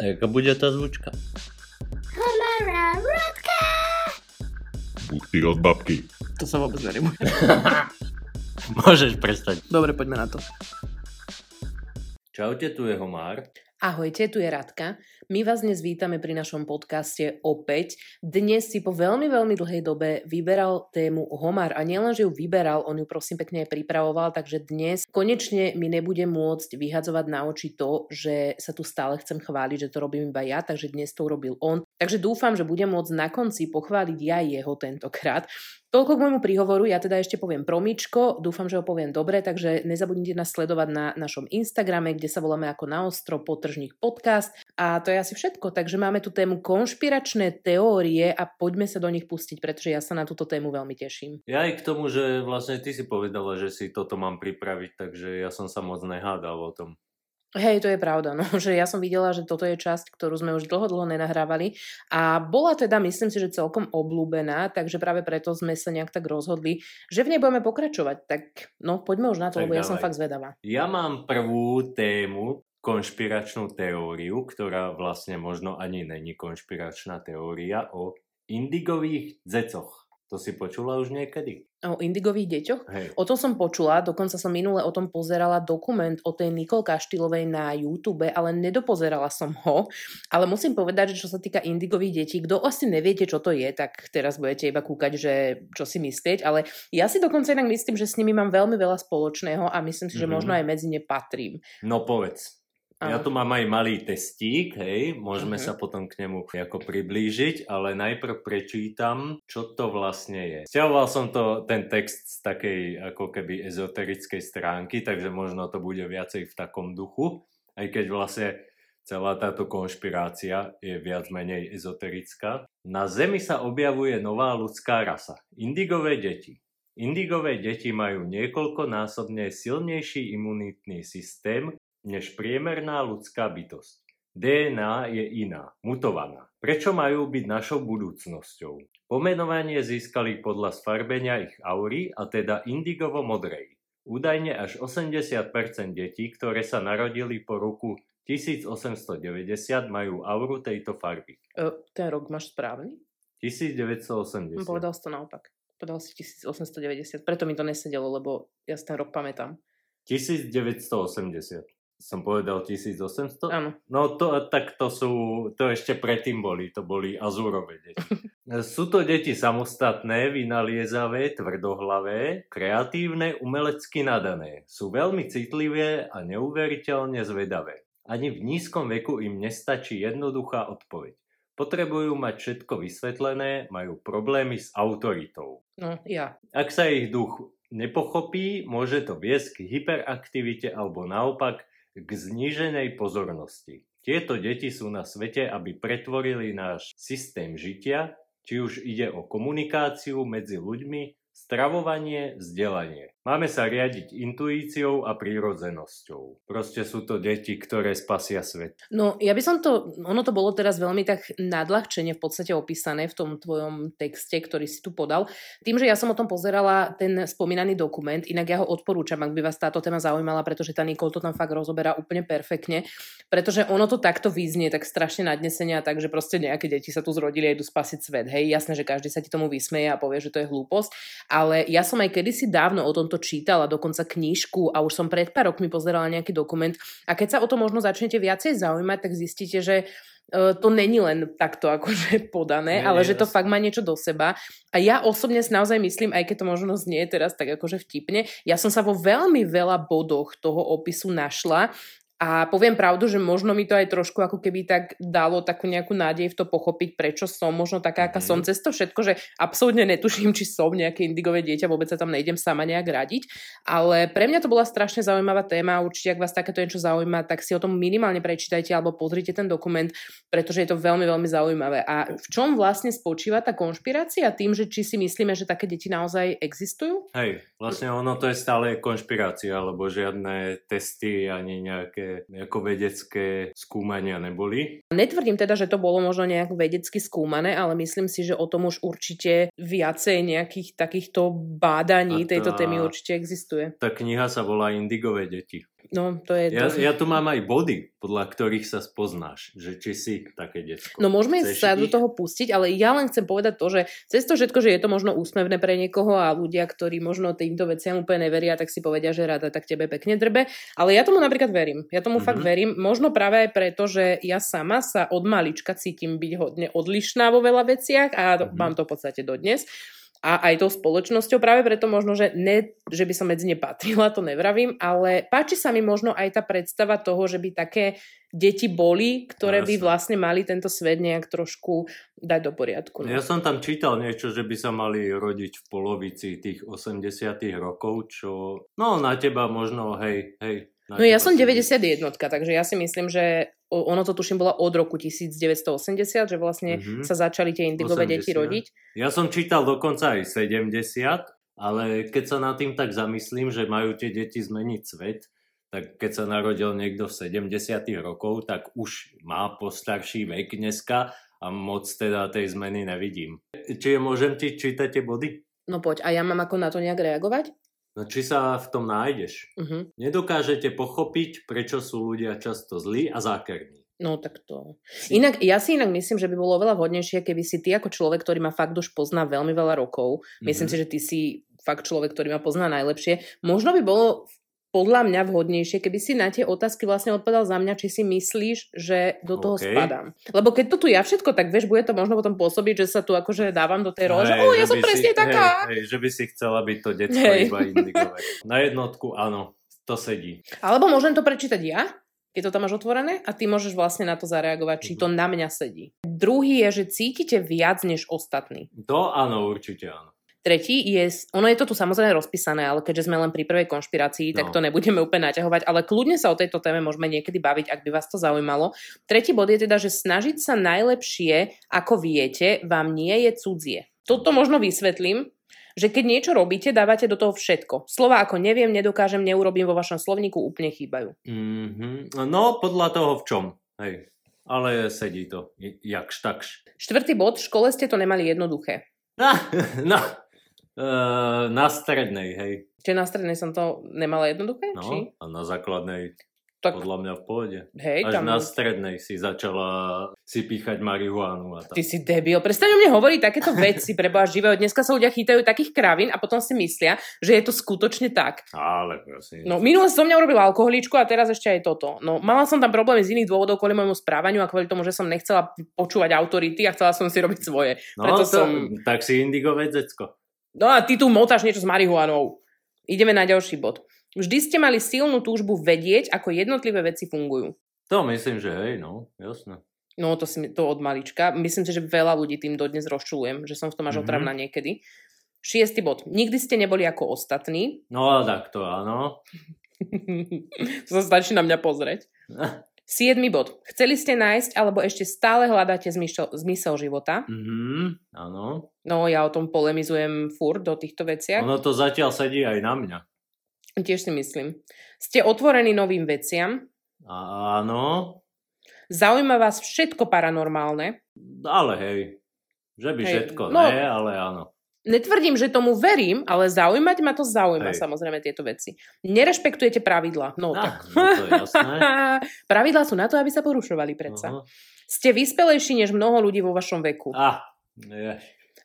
A jaká bude tá zvučka? Komara Rodka! Ty od babky. To sa vôbec nerimuje. Môžeš prestať. Dobre, poďme na to. Čaute, tu je Homár. Ahojte, tu je Radka. My vás dnes vítame pri našom podcaste opäť. Dnes si po veľmi, veľmi dlhej dobe vyberal tému Homar a nielen, že ju vyberal, on ju prosím pekne aj pripravoval, takže dnes konečne mi nebude môcť vyhadzovať na oči to, že sa tu stále chcem chváliť, že to robím iba ja, takže dnes to urobil on. Takže dúfam, že budem môcť na konci pochváliť ja jeho tentokrát. Toľko k môjmu príhovoru, ja teda ešte poviem promičko, dúfam, že ho poviem dobre, takže nezabudnite nás sledovať na našom Instagrame, kde sa voláme ako na ostro potržník podcast a to je asi všetko, takže máme tu tému konšpiračné teórie a poďme sa do nich pustiť, pretože ja sa na túto tému veľmi teším. Ja aj k tomu, že vlastne ty si povedala, že si toto mám pripraviť, takže ja som sa moc nehádal o tom. Hej, to je pravda, no, že ja som videla, že toto je časť, ktorú sme už dlho, dlho nenahrávali a bola teda, myslím si, že celkom oblúbená, takže práve preto sme sa nejak tak rozhodli, že v nej budeme pokračovať. Tak no, poďme už na to, tak lebo dávaj. ja som fakt zvedavá. Ja mám prvú tému, konšpiračnú teóriu, ktorá vlastne možno ani není konšpiračná teória o indigových zecoch. To si počula už niekedy? O indigových deťoch? Hej. O tom som počula, dokonca som minule o tom pozerala dokument o tej Nikol Kaštilovej na YouTube, ale nedopozerala som ho. Ale musím povedať, že čo sa týka indigových detí, kto asi neviete, čo to je, tak teraz budete iba kúkať, že čo si myslieť, ale ja si dokonca inak myslím, že s nimi mám veľmi veľa spoločného a myslím si, že mm-hmm. možno aj medzi ne patrím. No povedz. Ja tu mám aj malý testík, hej, môžeme uh-huh. sa potom k nemu ako priblížiť, ale najprv prečítam, čo to vlastne je. Stiahoval som to, ten text z takej ako keby ezoterickej stránky, takže možno to bude viacej v takom duchu, aj keď vlastne celá táto konšpirácia je viac menej ezoterická. Na Zemi sa objavuje nová ľudská rasa, indigové deti. Indigové deti majú niekoľkonásobne silnejší imunitný systém než priemerná ľudská bytosť. DNA je iná, mutovaná. Prečo majú byť našou budúcnosťou? Pomenovanie získali podľa sfarbenia ich aury, a teda indigovo-modrej. Údajne až 80% detí, ktoré sa narodili po roku 1890, majú auru tejto farby. E, ten rok máš správny? 1980. Povedal si to naopak. Povedal si 1890. Preto mi to nesedelo, lebo ja si ten rok pamätám. 1980 som povedal 1800? Áno. No to, tak to sú, to ešte predtým boli, to boli azúrové deti. sú to deti samostatné, vynaliezavé, tvrdohlavé, kreatívne, umelecky nadané. Sú veľmi citlivé a neuveriteľne zvedavé. Ani v nízkom veku im nestačí jednoduchá odpoveď. Potrebujú mať všetko vysvetlené, majú problémy s autoritou. No, ja. Ak sa ich duch nepochopí, môže to viesť k hyperaktivite alebo naopak k zníženej pozornosti. Tieto deti sú na svete, aby pretvorili náš systém žitia, či už ide o komunikáciu medzi ľuďmi, stravovanie, vzdelanie. Máme sa riadiť intuíciou a prírodzenosťou. Proste sú to deti, ktoré spasia svet. No, ja by som to, ono to bolo teraz veľmi tak nadľahčene v podstate opísané v tom tvojom texte, ktorý si tu podal. Tým, že ja som o tom pozerala ten spomínaný dokument, inak ja ho odporúčam, ak by vás táto téma zaujímala, pretože tá Nikol to tam fakt rozoberá úplne perfektne, pretože ono to takto vyznie, tak strašne nadnesenia, takže proste nejaké deti sa tu zrodili a idú spasiť svet. Hej, jasné, že každý sa ti tomu vysmeje a povie, že to je hlúposť, ale ja som aj kedysi dávno o tom to čítala, dokonca knižku a už som pred pár rokmi pozerala nejaký dokument. A keď sa o to možno začnete viacej zaujímať, tak zistíte, že e, to není len takto akože podané, Nie, ale že to fakt má niečo do seba. A ja osobne si naozaj myslím, aj keď to možno znie teraz tak akože vtipne, ja som sa vo veľmi veľa bodoch toho opisu našla a poviem pravdu, že možno mi to aj trošku ako keby tak dalo takú nejakú nádej v to pochopiť, prečo som možno taká, aká som mhm. cez to všetko, že absolútne netuším, či som nejaké indigové dieťa, vôbec sa tam nejdem sama nejak radiť. Ale pre mňa to bola strašne zaujímavá téma. Určite, ak vás takéto niečo zaujíma, tak si o tom minimálne prečítajte alebo pozrite ten dokument, pretože je to veľmi, veľmi zaujímavé. A v čom vlastne spočíva tá konšpirácia? Tým, že či si myslíme, že také deti naozaj existujú? Hej, vlastne ono to je stále konšpirácia, alebo žiadne testy ani nejaké ako vedecké skúmania neboli. Netvrdím teda, že to bolo možno nejak vedecky skúmané, ale myslím si, že o tom už určite viacej nejakých takýchto bádaní tá, tejto témy určite existuje. Tá kniha sa volá Indigové deti. No, to je... Ja, to... ja tu mám aj body, podľa ktorých sa spoznáš, že či si také decko. No môžeme Chceš sa do ich? toho pustiť, ale ja len chcem povedať to, že cez to všetko, že je to možno úsmevné pre niekoho a ľudia, ktorí možno týmto veciam úplne neveria, tak si povedia, že rada tak tebe pekne drbe. Ale ja tomu napríklad verím. Ja tomu mm-hmm. fakt verím. Možno práve aj preto, že ja sama sa od malička cítim byť hodne odlišná vo veľa veciach a Mhm. mm-hmm. mám to v podstate dodnes. A aj tou spoločnosťou práve preto možno, že ne, že by som medzi ne patrila, to nevravím, ale páči sa mi možno aj tá predstava toho, že by také deti boli, ktoré by Jasne. vlastne mali tento svet nejak trošku dať do poriadku. No. Ja som tam čítal niečo, že by sa mali rodiť v polovici tých 80 rokov, čo... No, na teba možno, hej, hej. Na No ja som sedí. 91, takže ja si myslím, že ono to tuším bolo od roku 1980, že vlastne Mhm. sa začali tie indigové deti 80. rodiť. Ja som čítal dokonca aj 70, ale keď sa nad tým tak zamyslím, že majú tie deti zmeniť svet, tak keď sa narodil niekto v 70 rokov, tak už má postarší vek dneska a moc teda tej zmeny nevidím. Či môžem ti čítať tie body? No poď, a ja mám ako na to nejak reagovať? No či sa v tom nájdeš? Uh-huh. Nedokážete pochopiť, prečo sú ľudia často zlí a zákerní. No tak to... Inak, ja si inak myslím, že by bolo oveľa vhodnejšie, keby si ty ako človek, ktorý ma fakt už pozná veľmi veľa rokov, myslím Mhm. si, že ty si fakt človek, ktorý ma pozná najlepšie, možno by bolo podľa mňa vhodnejšie, keby si na tie otázky vlastne odpovedal za mňa, či si myslíš, že do toho OK. spadám. Lebo keď to tu ja všetko, tak vieš, bude to možno potom pôsobiť, že sa tu akože dávam do tej role, že o, ja som presne si, taká. Hej, hej, že by si chcela byť to detsko Hej. iba indigové. Na jednotku, áno, to sedí. Alebo môžem to prečítať ja, keď to tam máš otvorené a ty môžeš vlastne na to zareagovať, či Mhm. to na mňa sedí. Druhý je, že cítite viac než ostatní. To áno, určite áno. Tretí je, ono je to tu samozrejme rozpísané, ale keďže sme len pri prvej konšpirácii, tak No. to nebudeme úplne naťahovať, ale kľudne sa o tejto téme môžeme niekedy baviť, ak by vás to zaujímalo. Tretí bod je teda, že snažiť sa najlepšie, ako viete, vám nie je cudzie. Toto možno vysvetlím, že keď niečo robíte, dávate do toho všetko. Slova ako neviem, nedokážem, neurobím vo vašom slovníku úplne chýbajú. Mm-hmm. No, podľa toho v čom. Hej. Ale sedí to. Jakž takž. Štvrtý bod, v škole ste to nemali jednoduché. Ah, no, uh, na strednej, hej. Čiže na strednej som to nemala jednoduché? No, Či? a na základnej Tak, podľa mňa v pohode. hej, Až tam... na strednej si začala si píchať marihuánu a tak. Ty si debil. Prestaň o mne hovoriť takéto veci, preboha živého. Dneska sa ľudia chytajú takých kravín a potom si myslia, že je to skutočne tak. Ale prosím. No, minule som mňa urobil alkoholičku a teraz ešte aj toto. No, mala som tam problémy z iných dôvodov kvôli môjmu správaniu a kvôli tomu, že som nechcela počúvať autority a chcela som si robiť svoje. no, preto to, som- tak si indigové decko. No a ty tu motáš niečo s marihuanou. Ideme na ďalší bod. Vždy ste mali silnú túžbu vedieť, ako jednotlivé veci fungujú. To myslím, že hej, no, jasné. No to, si, to od malička. Myslím si, že veľa ľudí tým dodnes rozčulujem, že som v tom až Mhm. otravná niekedy. Šiestý bod. Nikdy ste neboli ako ostatní. No a tak to áno. to sa stačí na mňa pozrieť. Siedmy bod. Chceli ste nájsť, alebo ešte stále hľadáte zmysel, zmysel života. Mhm, áno. No ja o tom polemizujem furt do týchto veciach. Ono to zatiaľ sedí aj na mňa. Tiež si myslím. Ste otvorení novým veciam. Áno, Zaujíma vás všetko paranormálne. ale hej. Že by Hej, všetko no. ne, ale áno. Netvrdím, že tomu verím, ale zaujímať ma to zaujíma Hej. samozrejme tieto veci. Nerešpektujete pravidla. No Ah, tak. no to je jasné. pravidla sú na to, aby sa porušovali predsa. Aha. Ste vyspelejší než mnoho ľudí vo vašom veku. Ah, je.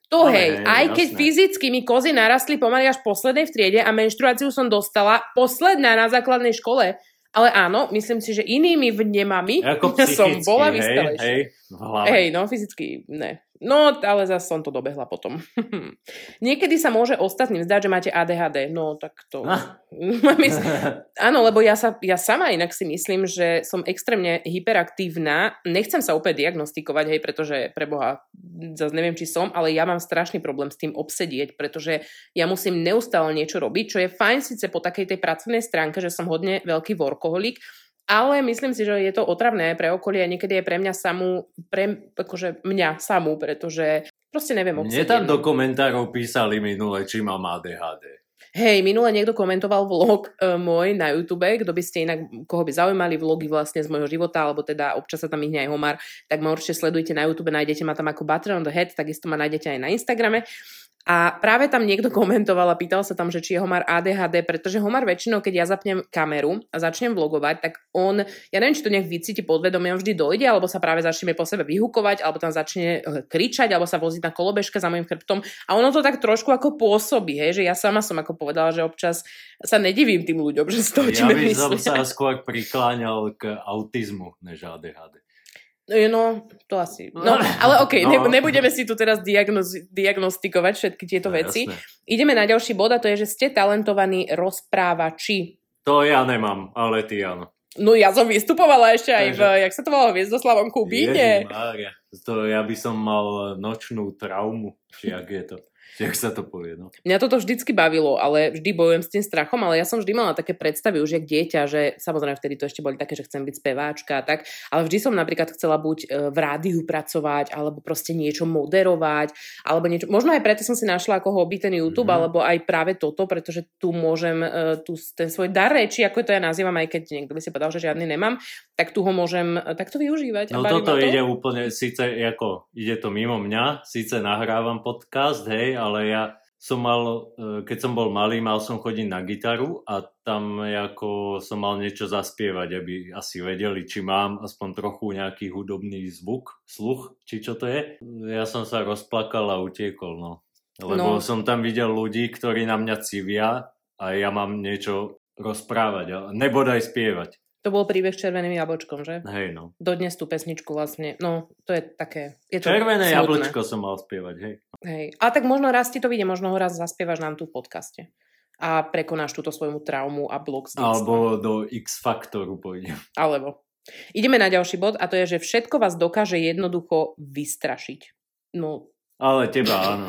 To Ale hej, hej, aj keď jasné. fyzicky mi kozy narastli pomaly až poslednej v triede a menštruáciu som dostala posledná na základnej škole. Ale áno, myslím si, že inými vnemami Ako som bola hej, vyspelejšia. hej, hlave. Hej, no fyzicky ne. No, ale zase som to dobehla potom. Niekedy sa môže ostatným zdať, že máte ADHD. No, tak to... Ah. Áno, lebo ja, sa, ja sama inak si myslím, že som extrémne hyperaktívna. Nechcem sa úplne diagnostikovať, hej, pretože pre Boha, zase neviem, či som, ale ja mám strašný problém s tým obsedieť, pretože ja musím neustále niečo robiť, čo je fajn síce po takej tej pracovnej stránke, že som hodne veľký workoholik, ale myslím si, že je to otravné pre okolie a niekedy aj pre mňa samú, pre akože mňa samú, pretože proste neviem Mne obsedieť. tam no. do komentárov písali minule, či mám ADHD. Hej, minule niekto komentoval vlog e, môj na YouTube, kto by ste inak, koho by zaujímali vlogy vlastne z môjho života, alebo teda občas sa tam ihne aj Homar, tak ma určite sledujte na YouTube, nájdete ma tam ako Butter on the Head, takisto ma nájdete aj na Instagrame. A práve tam niekto komentoval a pýtal sa tam, že či je Homar ADHD, pretože Homar väčšinou, keď ja zapnem kameru a začnem vlogovať, tak on, ja neviem, či to nejak vycíti podvedomie, on vždy dojde, alebo sa práve začne po sebe vyhukovať, alebo tam začne eh, kričať, alebo sa voziť na kolobežke za mojim chrbtom. A ono to tak trošku ako pôsobí, hej, že ja sama som ako povedala, že občas sa nedivím tým ľuďom, že z toho, Ja by som sa skôr prikláňal k autizmu než ADHD. No, to asi. No, ale okej, okay, no. nebudeme si tu teraz diagnoz, diagnostikovať všetky tieto no, veci. Jasné. Ideme na ďalší bod a to je, že ste talentovaní rozprávači. To ja nemám, ale ty áno. No ja som vystupovala ešte aj v, jak sa to volalo, v Viezdoslavom Kubíne. to ja by som mal nočnú traumu, či jak je to. Jak sa to povie, no. Mňa toto vždycky bavilo, ale vždy bojujem s tým strachom, ale ja som vždy mala také predstavy už jak dieťa, že samozrejme vtedy to ešte boli také, že chcem byť speváčka a tak, ale vždy som napríklad chcela buď e, v rádiu pracovať, alebo proste niečo moderovať, alebo niečo, možno aj preto som si našla ako hobby ten YouTube, mm-hmm. alebo aj práve toto, pretože tu môžem uh, tu ten svoj dar reči, ako to ja nazývam, aj keď niekto by si povedal, že žiadny nemám, tak tu ho môžem uh, takto využívať. No toto to? ide úplne, síce ako, ide to mimo mňa, síce nahrávam podcast, hej, ale ja som mal, e, keď som bol malý, mal som chodiť na gitaru a tam ako som mal niečo zaspievať, aby asi vedeli, či mám aspoň trochu nejaký hudobný zvuk, sluch, či čo to je. Ja som sa rozplakal a utiekol, no. Lebo no. som tam videl ľudí, ktorí na mňa civia a ja mám niečo rozprávať, a nebodaj spievať. To bol príbeh s červeným jablčkom, že? Hej, no. Dodnes tú pesničku vlastne, no, to je také... Je to Červené smutné. jablčko som mal spievať, hej. Hej, a tak možno raz ti to vyjde, možno ho raz zaspievaš nám tu v podcaste. A prekonáš túto svoju traumu a blok z Alebo do X-faktoru pôjde. Alebo. Ideme na ďalší bod a to je, že všetko vás dokáže jednoducho vystrašiť. No, ale teba áno.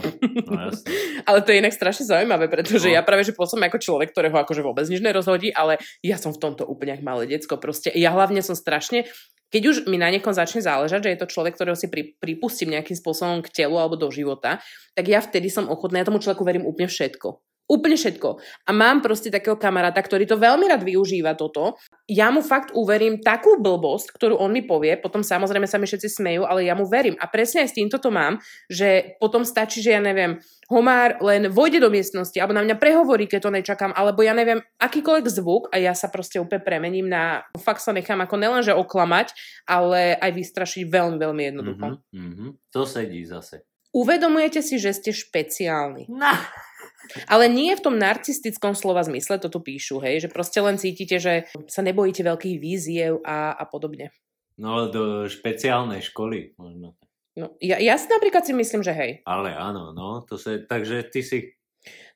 No, jasne. ale to je inak strašne zaujímavé, pretože no. ja práve, že pôsobím ako človek, ktorého akože vôbec nič nerozhodí, ale ja som v tomto úplne malé decko. Proste ja hlavne som strašne, keď už mi na niekom začne záležať, že je to človek, ktorého si pri, pripustím nejakým spôsobom k telu alebo do života, tak ja vtedy som ochotná, ja tomu človeku verím úplne všetko. Úplne všetko. A mám proste takého kamaráta, ktorý to veľmi rád využíva toto. Ja mu fakt uverím takú blbosť, ktorú on mi povie, potom samozrejme sa mi všetci smejú, ale ja mu verím. A presne aj s týmto to mám, že potom stačí, že ja neviem, homár len vojde do miestnosti, alebo na mňa prehovorí, keď to nečakám, alebo ja neviem, akýkoľvek zvuk a ja sa proste úplne premením na, fakt sa nechám ako nelenže oklamať, ale aj vystrašiť veľmi, veľmi jednoducho. Mm-hmm, mm-hmm. To sedí zase. Uvedomujete si, že ste špeciálni. No. Ale nie v tom narcistickom slova zmysle, to tu píšu, hej, že proste len cítite, že sa nebojíte veľkých víziev a, a podobne. No do špeciálnej školy možno. No, ja, ja si napríklad si myslím, že hej. Ale áno, no, to sa, takže ty si...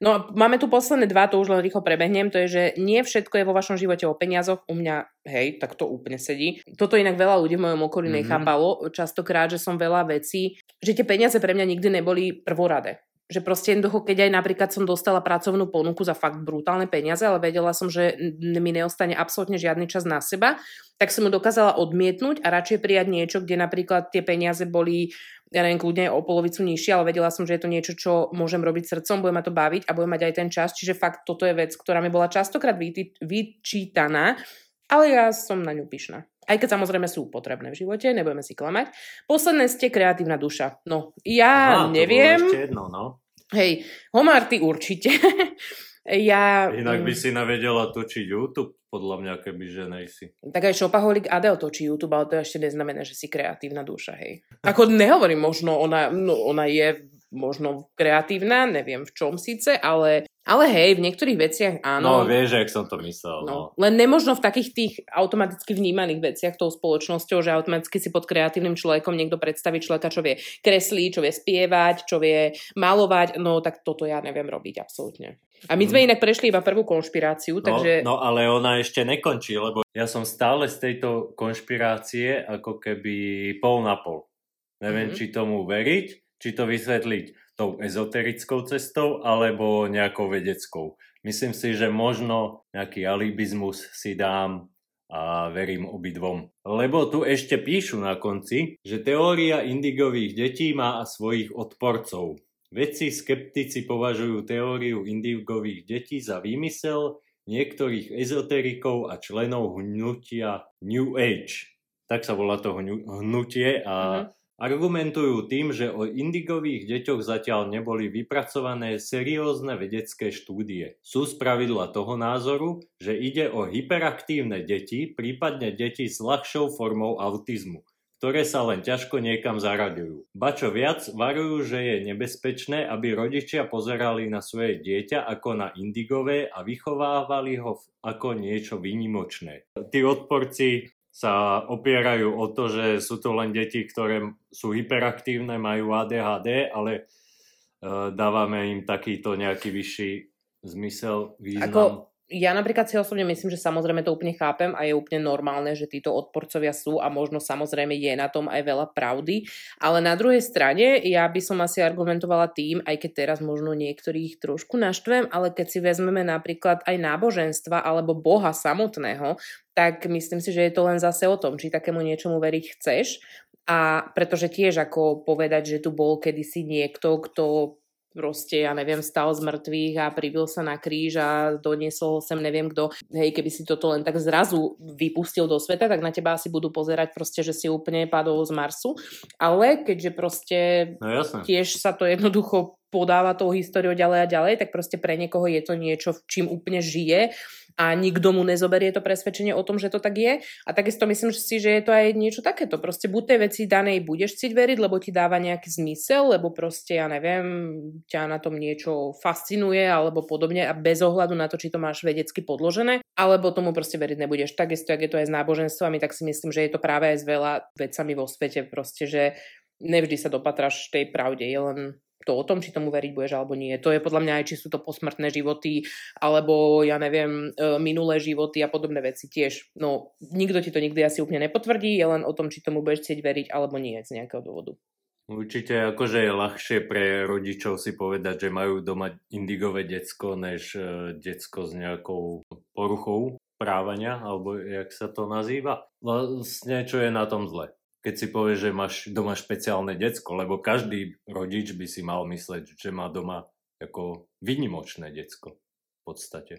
No a máme tu posledné dva, to už len rýchlo prebehnem, to je, že nie všetko je vo vašom živote o peniazoch, u mňa, hej, tak to úplne sedí. Toto inak veľa ľudí v mojom okolí mm-hmm. nechápalo, častokrát, že som veľa vecí, že tie peniaze pre mňa nikdy neboli prvorade že proste jednoducho, keď aj napríklad som dostala pracovnú ponuku za fakt brutálne peniaze, ale vedela som, že mi neostane absolútne žiadny čas na seba, tak som ju dokázala odmietnúť a radšej prijať niečo, kde napríklad tie peniaze boli, ja neviem, kľudne o polovicu nižšie, ale vedela som, že je to niečo, čo môžem robiť srdcom, bude ma to baviť a budem mať aj ten čas, čiže fakt toto je vec, ktorá mi bola častokrát vyčítaná, ale ja som na ňu pyšná. Aj keď samozrejme sú potrebné v živote, nebudeme si klamať. Posledné ste kreatívna duša. No, ja Aha, neviem. To jedno, no. Hej, Homár, ty určite. ja... Inak by mm. si navedela točiť YouTube, podľa mňa, keby že nejsi. Tak aj Šopaholik Adel točí YouTube, ale to ešte neznamená, že si kreatívna duša, hej. Ako nehovorím, možno ona, no, ona je možno kreatívna, neviem v čom síce, ale ale hej, v niektorých veciach áno. No vieš, ak som to myslel. No. no. Len nemožno v takých tých automaticky vnímaných veciach tou spoločnosťou, že automaticky si pod kreatívnym človekom niekto predstaví človeka, čo vie kresliť, čo vie spievať, čo vie malovať, no tak toto ja neviem robiť absolútne. A my sme mm. inak prešli iba prvú konšpiráciu, no, takže... No, ale ona ešte nekončí, lebo ja som stále z tejto konšpirácie ako keby pol na pol. Neviem, mm-hmm. či tomu veriť, či to vysvetliť tou ezoterickou cestou alebo nejakou vedeckou. Myslím si, že možno nejaký alibizmus si dám a verím obidvom. Lebo tu ešte píšu na konci, že teória indigových detí má svojich odporcov. Vedci skeptici považujú teóriu indigových detí za výmysel niektorých ezoterikov a členov hnutia New Age. Tak sa volá to hnutie a uh-huh Argumentujú tým, že o indigových deťoch zatiaľ neboli vypracované seriózne vedecké štúdie. Sú spravidla toho názoru, že ide o hyperaktívne deti, prípadne deti s ľahšou formou autizmu ktoré sa len ťažko niekam zaraďujú. Ba čo viac, varujú, že je nebezpečné, aby rodičia pozerali na svoje dieťa ako na indigové a vychovávali ho ako niečo výnimočné. Tí odporci sa opierajú o to, že sú to len deti, ktoré sú hyperaktívne, majú ADHD, ale e, dávame im takýto nejaký vyšší zmysel, význam. Ako ja napríklad si osobne myslím, že samozrejme to úplne chápem a je úplne normálne, že títo odporcovia sú a možno samozrejme je na tom aj veľa pravdy. Ale na druhej strane ja by som asi argumentovala tým, aj keď teraz možno niektorých trošku naštvem, ale keď si vezmeme napríklad aj náboženstva alebo Boha samotného, tak myslím si, že je to len zase o tom, či takému niečomu veriť chceš. A pretože tiež ako povedať, že tu bol kedysi niekto, kto proste, ja neviem, stal z mŕtvych a pribil sa na kríž a doniesol sem neviem kto. Hej, keby si toto len tak zrazu vypustil do sveta, tak na teba asi budú pozerať proste, že si úplne padol z Marsu. Ale keďže proste no, jasne. tiež sa to jednoducho podáva tou históriou ďalej a ďalej, tak proste pre niekoho je to niečo, čím úplne žije a nikto mu nezoberie to presvedčenie o tom, že to tak je. A takisto myslím si, že je to aj niečo takéto. Proste buď tej veci danej budeš chcieť veriť, lebo ti dáva nejaký zmysel, lebo proste, ja neviem, ťa na tom niečo fascinuje alebo podobne a bez ohľadu na to, či to máš vedecky podložené, alebo tomu proste veriť nebudeš. Takisto, ak je to aj s náboženstvami, tak si myslím, že je to práve aj s veľa vecami vo svete, proste, že nevždy sa dopatráš tej pravde, je len to o tom, či tomu veriť budeš alebo nie. To je podľa mňa aj, či sú to posmrtné životy, alebo ja neviem, e, minulé životy a podobné veci tiež. No, nikto ti to nikdy asi úplne nepotvrdí, je len o tom, či tomu budeš chcieť veriť alebo nie z nejakého dôvodu. Určite akože je ľahšie pre rodičov si povedať, že majú doma indigové decko, než e, decko s nejakou poruchou právania, alebo jak sa to nazýva. Vlastne, čo je na tom zle keď si povieš, že máš doma špeciálne decko, lebo každý rodič by si mal mysleť, že má doma ako výnimočné decko v podstate.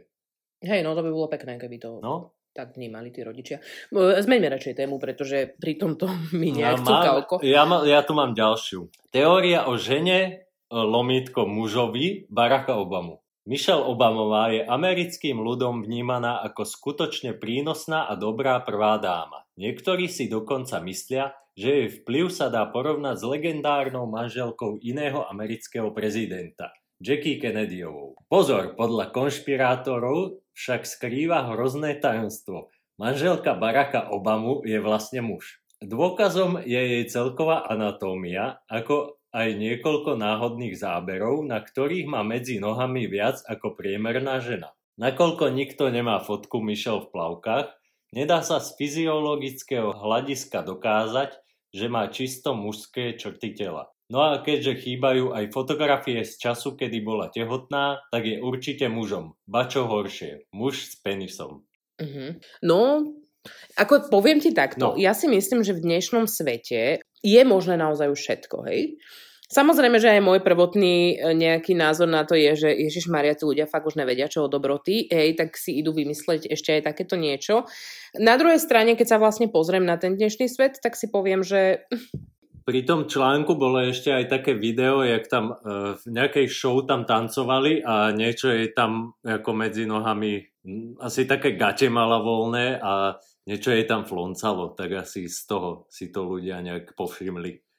Hej, no to by bolo pekné, keby to no? tak vnímali tí rodičia. Zmeňme radšej tému, pretože pri tomto mi nejak ja, oko. Ja, má, ja tu mám ďalšiu. Teória o žene e, lomítko mužovi Baracka Obamu. Michelle Obamová je americkým ľudom vnímaná ako skutočne prínosná a dobrá prvá dáma. Niektorí si dokonca myslia, že jej vplyv sa dá porovnať s legendárnou manželkou iného amerického prezidenta, Jackie Kennedyovou. Pozor, podľa konšpirátorov však skrýva hrozné tajomstvo. Manželka Baracka Obamu je vlastne muž. Dôkazom je jej celková anatómia, ako aj niekoľko náhodných záberov, na ktorých má medzi nohami viac ako priemerná žena. Nakoľko nikto nemá fotku Michelle v plavkách, nedá sa z fyziologického hľadiska dokázať, že má čisto mužské črty tela. No a keďže chýbajú aj fotografie z času, kedy bola tehotná, tak je určite mužom. Ba čo horšie, muž s penisom. Uh-huh. No, ako poviem ti takto, no. ja si myslím, že v dnešnom svete je možné naozaj už všetko, hej? Samozrejme, že aj môj prvotný e, nejaký názor na to je, že Ježiš Maria, tí ľudia fakt už nevedia, čo o dobroty, hej, tak si idú vymysleť ešte aj takéto niečo. Na druhej strane, keď sa vlastne pozriem na ten dnešný svet, tak si poviem, že pri tom článku bolo ešte aj také video, jak tam uh, v nejakej show tam tancovali a niečo je tam ako medzi nohami, asi také gate mala voľné a niečo jej tam floncalo, tak asi z toho si to ľudia nejak povšimli.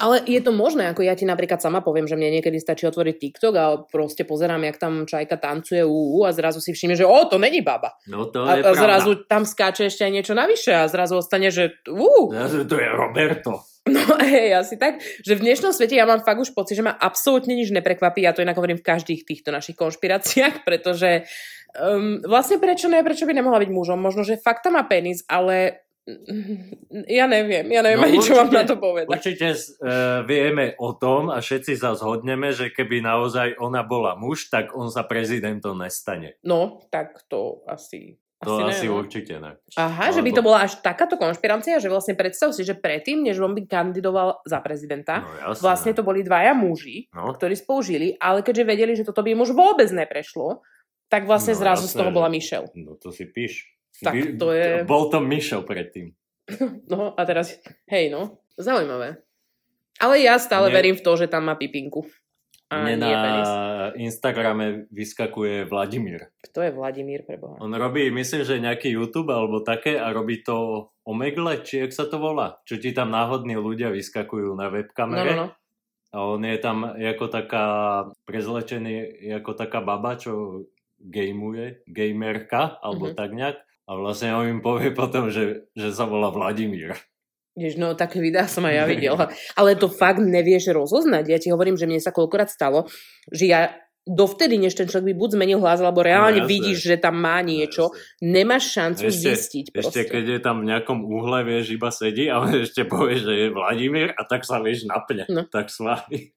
Ale je to možné, ako ja ti napríklad sama poviem, že mne niekedy stačí otvoriť TikTok a proste pozerám, jak tam čajka tancuje ú, a zrazu si všimne, že o, to není baba. No to a, je a zrazu tam skáče ešte aj niečo navyše a zrazu ostane, že ú. To je Roberto. No hej, asi tak, že v dnešnom svete ja mám fakt už pocit, že ma absolútne nič neprekvapí, ja to inak hovorím v každých týchto našich konšpiráciách, pretože Um, vlastne prečo ne, prečo by nemohla byť mužom? Možno, že fakt má penis, ale ja neviem, ja neviem no, ani čo mám na to povedať. Určite uh, vieme o tom a všetci sa zhodneme, že keby naozaj ona bola muž, tak on sa prezidentom nestane. No, tak to asi... To asi, asi ne, no. určite ne. Aha, Alebo... že by to bola až takáto konšpirancia, že vlastne predstav si, že predtým, než on by kandidoval za prezidenta, no, jasne. vlastne to boli dvaja muži, no. ktorí spoužili, ale keďže vedeli, že toto by muž vôbec neprešlo, tak vlastne no, zrazu jasné, z toho bola Michelle. No to si píš. Tak to je... Bol to Michelle predtým. No a teraz, hej no, zaujímavé. Ale ja stále Nie. verím v to, že tam má pipinku. A Mne nie penis. na Instagrame vyskakuje Vladimír. Kto je Vladimír preboha? On robí, myslím, že nejaký YouTube alebo také a robí to Omegle, či jak sa to volá? Čo ti tam náhodní ľudia vyskakujú na No, webkamere. no, no. A on je tam ako taká prezlečený, ako taká baba, čo gameuje, gamerka, alebo Mhm. tak nejak. A vlastne on im povie potom, že, že sa volá Vladimír. Jež, no také videá som aj ja videla. Ale to fakt nevieš rozoznať. Ja ti hovorím, že mne sa koľkokrát stalo, že ja dovtedy, než ten človek by buď zmenil hlas, alebo reálne No, vidíš, že tam má niečo, Jasne. nemáš šancu Ešte- zistiť Ešte proste. keď je tam v nejakom úhle, vieš, iba sedí a on ešte povie, že je Vladimír a tak sa, vieš, napne. No. Tak s vami.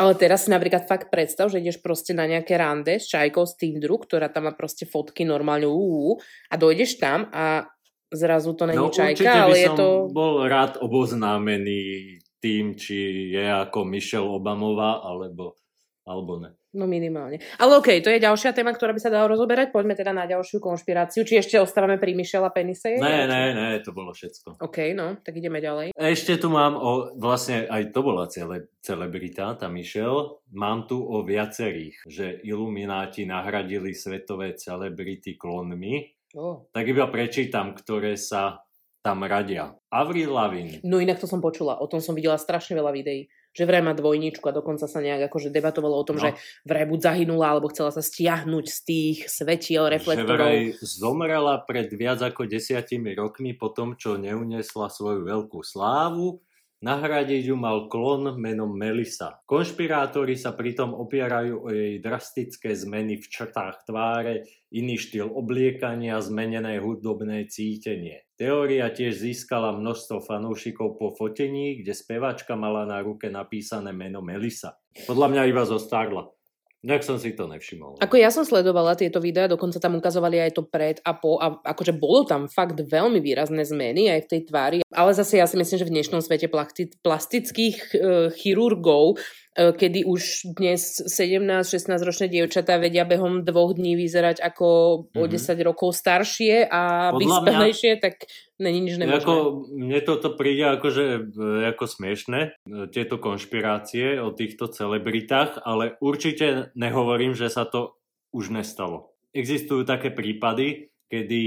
Ale teraz si napríklad fakt predstav, že ideš proste na nejaké rande s čajkou z Tinderu, ktorá tam má proste fotky normálne ú, a dojdeš tam a zrazu to není No čajka, ale je to... bol rád oboznámený tým, či je ako Michelle Obamová, alebo, alebo ne. No minimálne. Ale okej, to je ďalšia téma, ktorá by sa dala rozoberať. Poďme teda na ďalšiu konšpiráciu. Či ešte ostávame pri Michelle a penise? Ne, ne, ne, to bolo všetko. OK, no, tak ideme ďalej. Ešte tu mám o, vlastne aj to bola cele, celebrita, tá Michelle. Mám tu o viacerých, že ilumináti nahradili svetové celebrity klonmi. Oh. Tak iba prečítam, ktoré sa tam radia. Avril Lavigne, No inak to som počula, o tom som videla strašne veľa videí. Že vraj má dvojničku a dokonca sa nejak akože debatovalo o tom, No. že vraj buď zahynula, alebo chcela sa stiahnuť z tých svetiel, že reflektorov. vraj zomrela pred viac ako desiatimi rokmi po tom, čo neuniesla svoju veľkú slávu. Nahradiť ju mal klon menom Melissa. Konšpirátori sa pritom opierajú o jej drastické zmeny v črtách tváre, iný štýl obliekania, zmenené hudobné cítenie. Teória tiež získala množstvo fanúšikov po fotení, kde spevačka mala na ruke napísané meno Melissa. Podľa mňa iba zostarla. Tak som si to nevšimol. Ako ja som sledovala tieto videá, dokonca tam ukazovali aj to pred a po a akože bolo tam fakt veľmi výrazné zmeny aj v tej tvári, ale zase ja si myslím, že v dnešnom svete plastických e, chirurgov, e, kedy už dnes 17-16 ročné dievčatá vedia behom dvoch dní vyzerať ako o Mhm. 10 rokov staršie a vyspelejšie, tak není nič nemožné. Ako, mne toto príde akože, e, ako smiešne, e, tieto konšpirácie o týchto celebritách, ale určite nehovorím, že sa to už nestalo. Existujú také prípady, kedy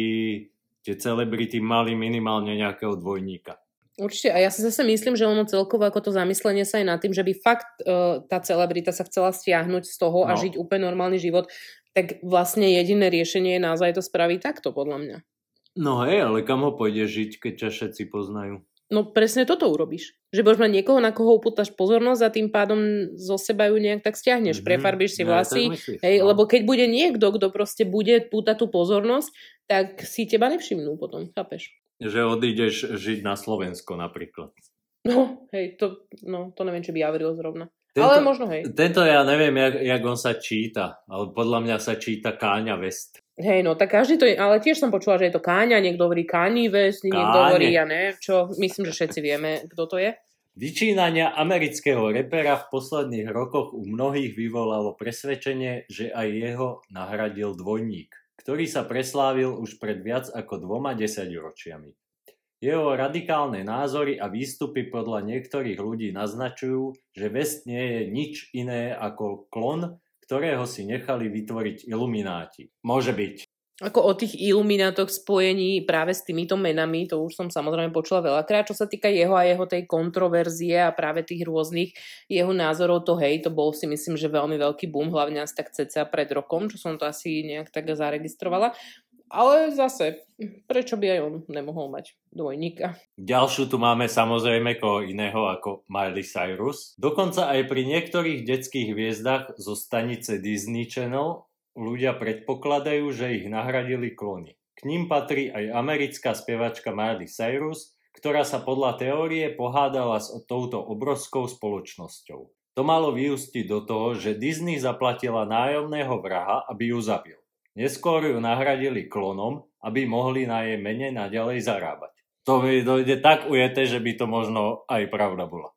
tie celebrity mali minimálne nejakého dvojníka. Určite. A ja si zase myslím, že ono celkovo ako to zamyslenie sa aj nad tým, že by fakt uh, tá celebrita sa chcela stiahnuť z toho a No. žiť úplne normálny život, tak vlastne jediné riešenie je naozaj to spraviť takto, podľa mňa. No hej, ale kam ho pôjdeš žiť, keď ťa všetci poznajú? No presne toto urobíš. Že budeš mať niekoho, na koho upútaš pozornosť a tým pádom zo seba ju nejak tak stiahneš. Mhm. Prefarbíš si No, vlasy. myslíš, Hej, no. lebo keď bude niekto, kto proste bude pútať tú pozornosť, tak si teba nevšimnú potom, chápeš? Že odídeš žiť na Slovensko napríklad. No, hej, to, no, to neviem, či by Avril zrovna. Tento- Ale možno hej. Tento ja neviem, jak, jak on sa číta, ale podľa mňa sa číta Káňa West. Hej, no tak každý to ale tiež som počula, že je to Káňa, niekto hovorí Kanye West, niekto Káne. hovorí, ja neviem čo, myslím, že všetci vieme, kto to je. Vyčínania amerického repera v posledných rokoch u mnohých vyvolalo presvedčenie, že aj jeho nahradil dvojník, ktorý sa preslávil už pred viac ako dvoma desaťročiami. Jeho radikálne názory a výstupy podľa niektorých ľudí naznačujú, že West nie je nič iné ako klon, ktorého si nechali vytvoriť ilumináti. Môže byť. Ako o tých iluminátoch spojení práve s týmito menami, to už som samozrejme počula veľakrát, čo sa týka jeho a jeho tej kontroverzie a práve tých rôznych jeho názorov, to hej, to bol si myslím, že veľmi veľký boom, hlavne asi tak cca pred rokom, čo som to asi nejak tak zaregistrovala. Ale zase, prečo by aj on nemohol mať dvojníka? Ďalšiu tu máme samozrejme koho iného ako Miley Cyrus. Dokonca aj pri niektorých detských hviezdach zo stanice Disney Channel ľudia predpokladajú, že ich nahradili klony. K ním patrí aj americká spevačka Miley Cyrus, ktorá sa podľa teórie pohádala s touto obrovskou spoločnosťou. To malo vyústiť do toho, že Disney zaplatila nájomného vraha, aby ju zabil. Neskôr ju nahradili klonom, aby mohli na jej mene naďalej zarábať. To mi dojde tak ujete, že by to možno aj pravda bola.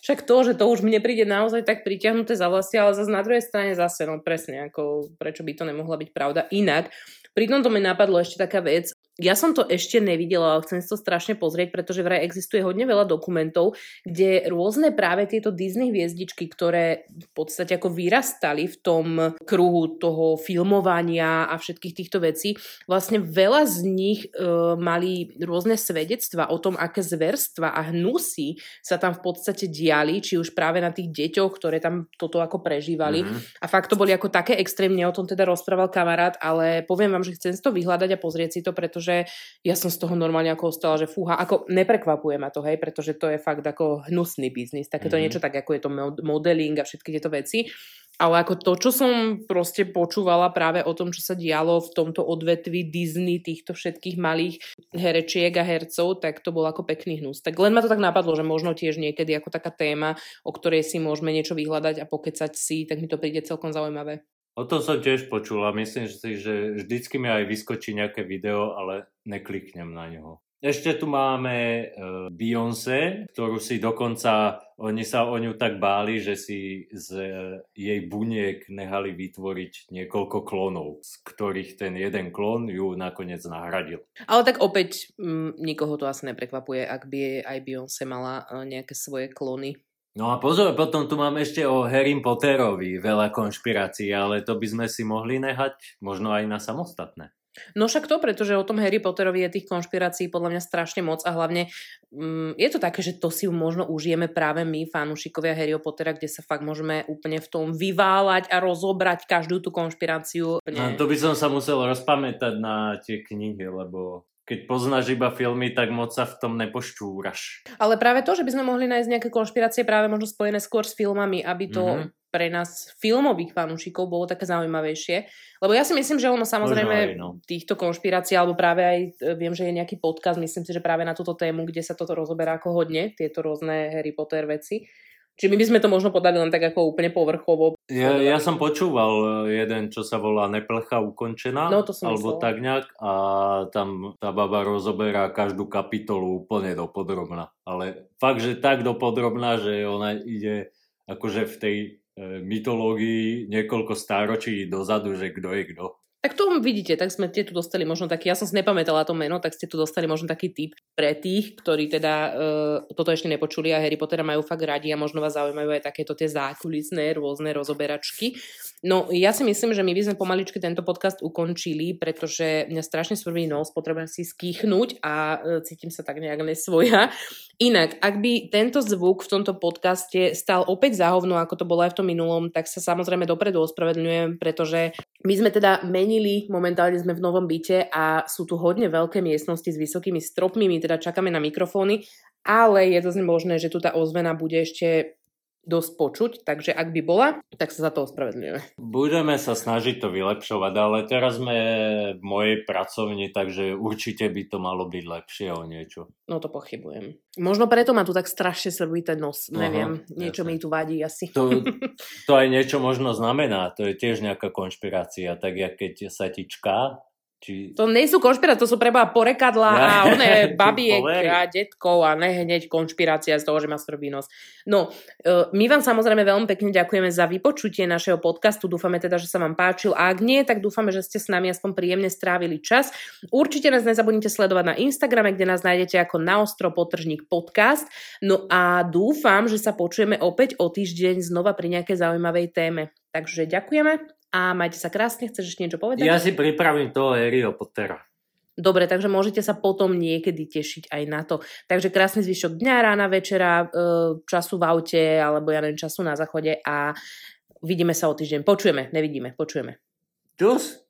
Však to, že to už mne príde naozaj tak pritiahnuté za vlasy, ale zase na druhej strane zase, no presne, ako prečo by to nemohla byť pravda. Inak, pri tomto mi napadlo ešte taká vec, Ja som to ešte nevidela, ale chcem si to strašne pozrieť, pretože vraj existuje hodne veľa dokumentov, kde rôzne práve tieto Disney hviezdičky, ktoré v podstate ako vyrastali v tom kruhu toho filmovania a všetkých týchto vecí, vlastne veľa z nich e, mali rôzne svedectva o tom, aké zverstva a hnusy sa tam v podstate diali, či už práve na tých deťoch, ktoré tam toto ako prežívali. Mm-hmm. A fakt to boli ako také extrémne, o tom teda rozprával kamarát, ale poviem vám, že chcem si to vyhľadať a pozrieť si to, pretože že ja som z toho normálne ako ostala, že fúha, ako neprekvapuje ma to, hej, pretože to je fakt ako hnusný biznis, takéto mm-hmm. niečo tak, ako je to modeling a všetky tieto veci. Ale ako to, čo som proste počúvala práve o tom, čo sa dialo v tomto odvetvi Disney, týchto všetkých malých herečiek a hercov, tak to bol ako pekný hnus. Tak len ma to tak napadlo, že možno tiež niekedy ako taká téma, o ktorej si môžeme niečo vyhľadať a pokecať si, tak mi to príde celkom zaujímavé. O tom som tiež počula. Myslím si, že vždycky mi aj vyskočí nejaké video, ale nekliknem na neho. Ešte tu máme uh, Beyoncé, ktorú si dokonca, oni sa o ňu tak báli, že si z uh, jej buniek nehali vytvoriť niekoľko klonov, z ktorých ten jeden klon ju nakoniec nahradil. Ale tak opäť m, mm, nikoho to asi neprekvapuje, ak by aj Beyoncé mala uh, nejaké svoje klony No a pozor, potom tu máme ešte o Harry Potterovi veľa konšpirácií, ale to by sme si mohli nehať možno aj na samostatné. No však to, pretože o tom Harry Potterovi je tých konšpirácií podľa mňa strašne moc a hlavne mm, je to také, že to si možno užijeme práve my, fanúšikovia Harry Pottera, kde sa fakt môžeme úplne v tom vyváľať a rozobrať každú tú konšpiráciu. No, to by som sa musel rozpamätať na tie knihy, lebo keď poznáš iba filmy, tak moc sa v tom nepoštúraš. Ale práve to, že by sme mohli nájsť nejaké konšpirácie práve možno spojené skôr s filmami, aby to mm-hmm. pre nás filmových fanúšikov bolo také zaujímavejšie. Lebo ja si myslím, že ono samozrejme aj, no. týchto konšpirácií, alebo práve aj e, viem, že je nejaký podcast, myslím si, že práve na túto tému, kde sa toto rozoberá ako hodne, tieto rôzne Harry Potter veci. Čiže my by sme to možno podali len tak ako úplne povrchovo. Ja, ja som počúval e, jeden, čo sa volá Neplcha ukončená, no, to som alebo myslela. tak nejak a tam tá baba rozoberá každú kapitolu úplne do podrobna. Ale fakt, že tak do podrobna, že ona ide akože v tej e, mytológii niekoľko stáročí dozadu, že kto je kto. Tak to vidíte, tak sme tie tu dostali možno taký, ja som si nepamätala to meno, tak ste tu dostali možno taký tip pre tých, ktorí teda uh, toto ešte nepočuli a Harry Pottera majú fakt radi a možno vás zaujímajú aj takéto tie zákulisné rôzne rozoberačky. No ja si myslím, že my by sme pomaličky tento podcast ukončili, pretože mňa strašne svrbí nos, potrebujem si skýchnuť a uh, cítim sa tak nejak nesvoja. Inak, ak by tento zvuk v tomto podcaste stal opäť záhovno, ako to bolo aj v tom minulom, tak sa samozrejme dopredu ospravedlňujem, pretože my sme teda menili, momentálne sme v novom byte a sú tu hodne veľké miestnosti s vysokými stropmi, my teda čakáme na mikrofóny, ale je dosť možné, že tu tá ozvena bude ešte dosť počuť, takže ak by bola, tak sa za to ospravedlňujeme. Budeme sa snažiť to vylepšovať, ale teraz sme v mojej pracovni, takže určite by to malo byť lepšie o niečo. No to pochybujem. Možno preto ma tu tak strašne srbí ten nos, neviem, Aha, niečo jasne. mi tu vadí asi. To, to aj niečo možno znamená, to je tiež nejaká konšpirácia, tak jak keď sa ti čká, či... To nie sú konšpirácie, to sú preba porekadla ja. a one babiek a detkov a ne hneď konšpirácia z toho, že má strbý nos. No, e, my vám samozrejme veľmi pekne ďakujeme za vypočutie našeho podcastu. Dúfame teda, že sa vám páčil. A ak nie, tak dúfame, že ste s nami aspoň príjemne strávili čas. Určite nás nezabudnite sledovať na Instagrame, kde nás nájdete ako naostro potržník podcast. No a dúfam, že sa počujeme opäť o týždeň znova pri nejakej zaujímavej téme. Takže ďakujeme a majte sa krásne. Chceš ešte niečo povedať? Ja si pripravím toho Harryho Pottera. Dobre, takže môžete sa potom niekedy tešiť aj na to. Takže krásny zvyšok dňa, rána, večera, e, času v aute, alebo ja neviem, času na záchode a vidíme sa o týždeň. Počujeme, nevidíme, počujeme. Čus.